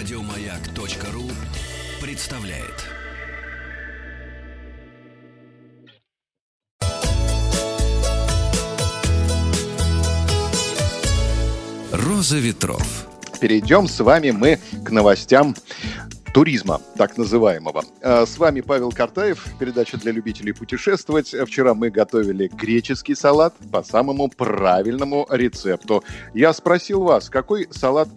Радиомаяк.ру представляет. Роза ветров. Перейдем с вами мы к новостям туризма, так называемого. А, С вами Павел Картаев, передача для любителей путешествовать. Вчера мы готовили греческий салат по самому правильному рецепту. Я спросил вас, какой салат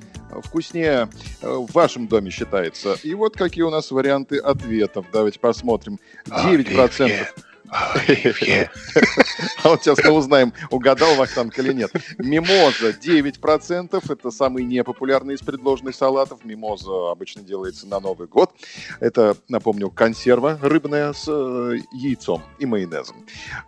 вкуснее э, в вашем доме считается? И вот какие у нас варианты ответов. Давайте посмотрим. 9%. Оливье. А вот сейчас мы узнаем, угадал Вахтанг или нет. Мимоза 9%. Это самый непопулярный из предложенных салатов. Мимоза обычно делается на Новый год. Это, напомню, консерва рыбная с э, яйцом и майонезом.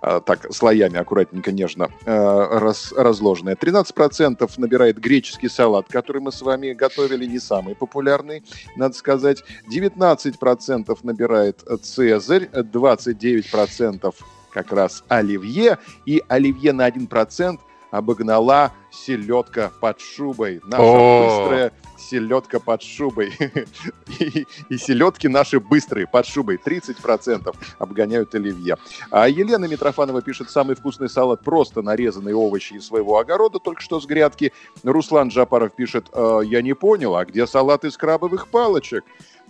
А, так, слоями аккуратненько, нежно э, раз- разложенная. 13% набирает греческий салат, который мы с вами готовили, не самый популярный, надо сказать. 19% набирает цезарь, 29% как раз оливье, и оливье на 1% обогнала селедка под шубой. Наша быстрая селедка под шубой. И, и селедки наши быстрые под шубой. 30% обгоняют оливье. А Елена Митрофанова пишет, самый вкусный салат просто нарезанные овощи из своего огорода, только что с грядки. Руслан Джапаров пишет, «Э, я не понял, а где салат из крабовых палочек?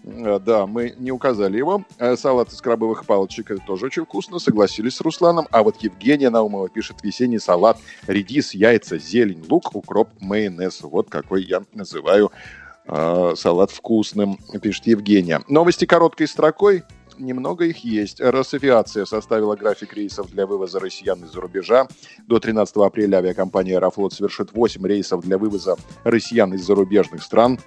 Э, Да, мы не указали его. Э, Салат из крабовых палочек это тоже очень вкусно, согласились с Русланом. А вот Евгения Наумова пишет весенний салат, редис, яйца, зелень, лук, укроп, майонез. Вот какой я называю э, салат вкусным, пишет Евгения. Новости короткой строкой. Немного их есть. Росавиация составила график рейсов для вывоза россиян из-за рубежа. До 13 апреля авиакомпания «Аэрофлот» совершит 8 рейсов для вывоза россиян из зарубежных стран.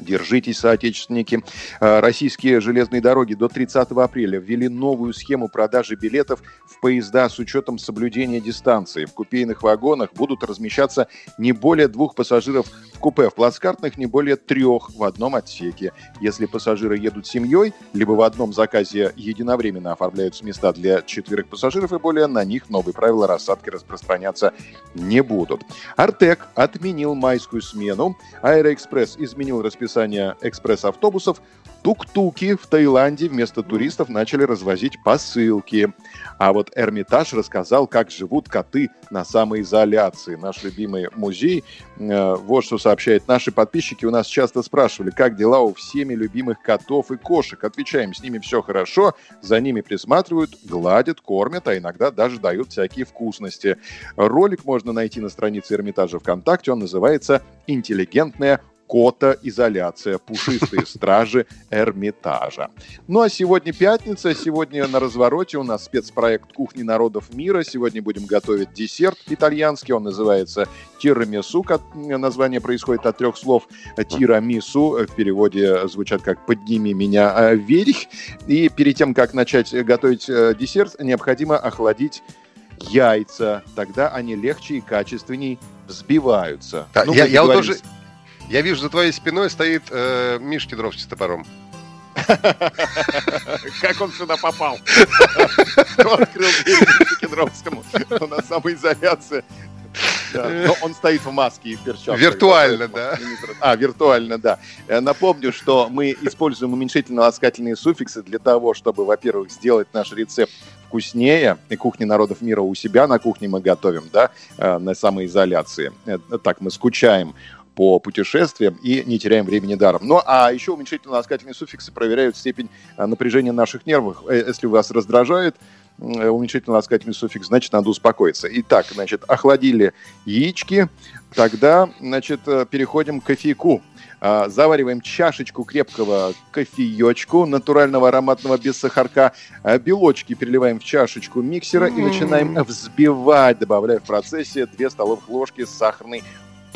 Держитесь, соотечественники. Э, Российские железные дороги до 30 апреля ввели новую схему продажи билетов в поезда с учетом соблюдения дистанции. В купейных вагонах будут размещаться не более двух пассажиров в купе, в плацкартных не более трех в одном отсеке. Если пассажиры едут семьей, либо в одном заказе единовременно оформляются места для четверых пассажиров и более, на них новые правила рассадки распространяться не будут. Артек отменил майскую смену. Аэроэкспресс изменил расписание экспресс-автобусов. Тук-туки в Таиланде вместо туристов начали развозить посылки. А вот Эрмитаж рассказал, как живут коты на самоизоляции. Наш любимый музей. Э, Вот что сообщают наши подписчики. У нас часто спрашивали, как дела у всеми любимых котов и кошек. Отвечаем, с ними все хорошо. За ними присматривают, гладят, кормят, а иногда даже дают всякие вкусности. Ролик можно найти на странице Эрмитажа ВКонтакте. Он называется «Интеллигентная Кота-изоляция. Пушистые стражи Эрмитажа. Ну а сегодня пятница. Сегодня на развороте у нас спецпроект «Кухни народов мира». Сегодня будем готовить десерт итальянский. Он называется тирамису. Название происходит от трех слов. Тирамису в переводе звучат как «подними меня вверх». И перед тем, как начать готовить э, десерт, необходимо охладить яйца. Тогда они легче и качественней взбиваются. Да, Ну, я, я вот тоже, я вижу, за твоей спиной стоит э, Миш Кедровский с топором. Как он сюда попал? Кто открыл дверь Кедровскому на самоизоляции? Да, Но он стоит в маске и в перчатках. Виртуально, Поэтому- А, виртуально, да. Э, Напомню, что мы используем уменьшительно-ласкательные суффиксы для того, чтобы, во-первых, сделать наш рецепт вкуснее. И кухни народов мира у себя на кухне мы готовим, да, э, на самоизоляции. Э, Так мы скучаем по путешествиям и не теряем времени даром. Ну, а еще уменьшительно-ласкательные суффиксы проверяют степень э, напряжения наших нервов. Э, Если вас раздражает э, уменьшительно-ласкательный суффикс, значит, надо успокоиться. Итак, значит, охладили яички, тогда, значит, э, переходим к кофейку. А, Завариваем чашечку крепкого кофеечку, натурального ароматного без сахарка. А, Белочки переливаем в чашечку миксера и начинаем взбивать, добавляя в процессе 2 столовых ложки сахарной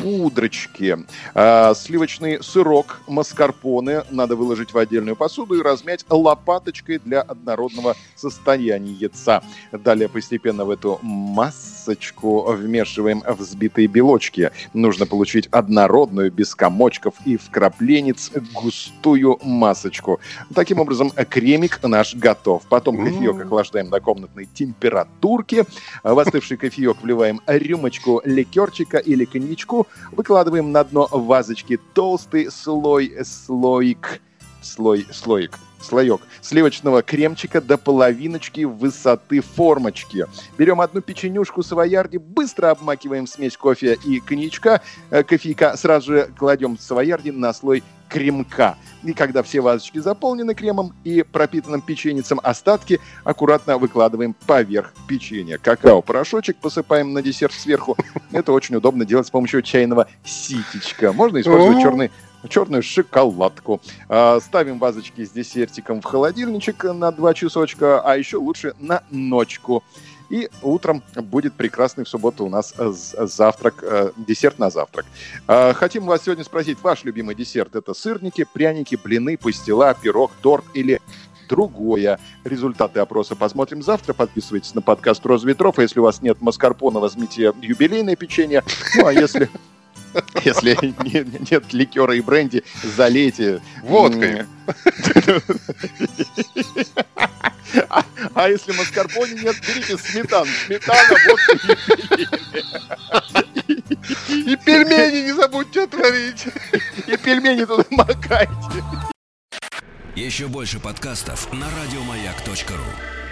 пудрочки. А, сливочный сырок маскарпоне надо выложить в отдельную посуду и размять лопаточкой для однородного состояния яйца. Далее постепенно в эту масочку вмешиваем взбитые белочки. Нужно получить однородную, без комочков и вкрапленец, густую масочку. Таким образом, кремик наш готов. Потом кофеек охлаждаем до комнатной температурки. В остывший кофеек вливаем рюмочку ликерчика или коньячку, Выкладываем на дно вазочки толстый слой, слоик, слой, слоик, слоек сливочного кремчика до половиночки высоты формочки. Берем одну печенюшку савоярди, быстро обмакиваем смесь кофе и коньячка, э, кофейка, сразу же кладем савоярди на слой кремка. И когда все вазочки заполнены кремом и пропитанным печеницем, остатки аккуратно выкладываем поверх печенья. Какао-порошочек посыпаем на десерт сверху. Это очень удобно делать с помощью чайного ситечка. Можно использовать черный черную шоколадку. А, ставим вазочки с десертиком в холодильничек на 2 часочка, а еще лучше на ночку. И утром будет прекрасный в субботу у нас э, завтрак, э, десерт на завтрак. А, хотим вас сегодня спросить, ваш любимый десерт это сырники, пряники, блины, пастила, пирог, торт или другое. Результаты опроса посмотрим завтра. Подписывайтесь на подкаст «Розветров». А если у вас нет маскарпона, возьмите юбилейное печенье. Ну, а если Если нет, нет ликера и бренди, залейте. Водкой. А, а если маскарпоне нет, берите сметану. Сметана, водка и пельмени не забудьте отварить. И пельмени туда макайте. Еще больше подкастов на радиомаяк.ру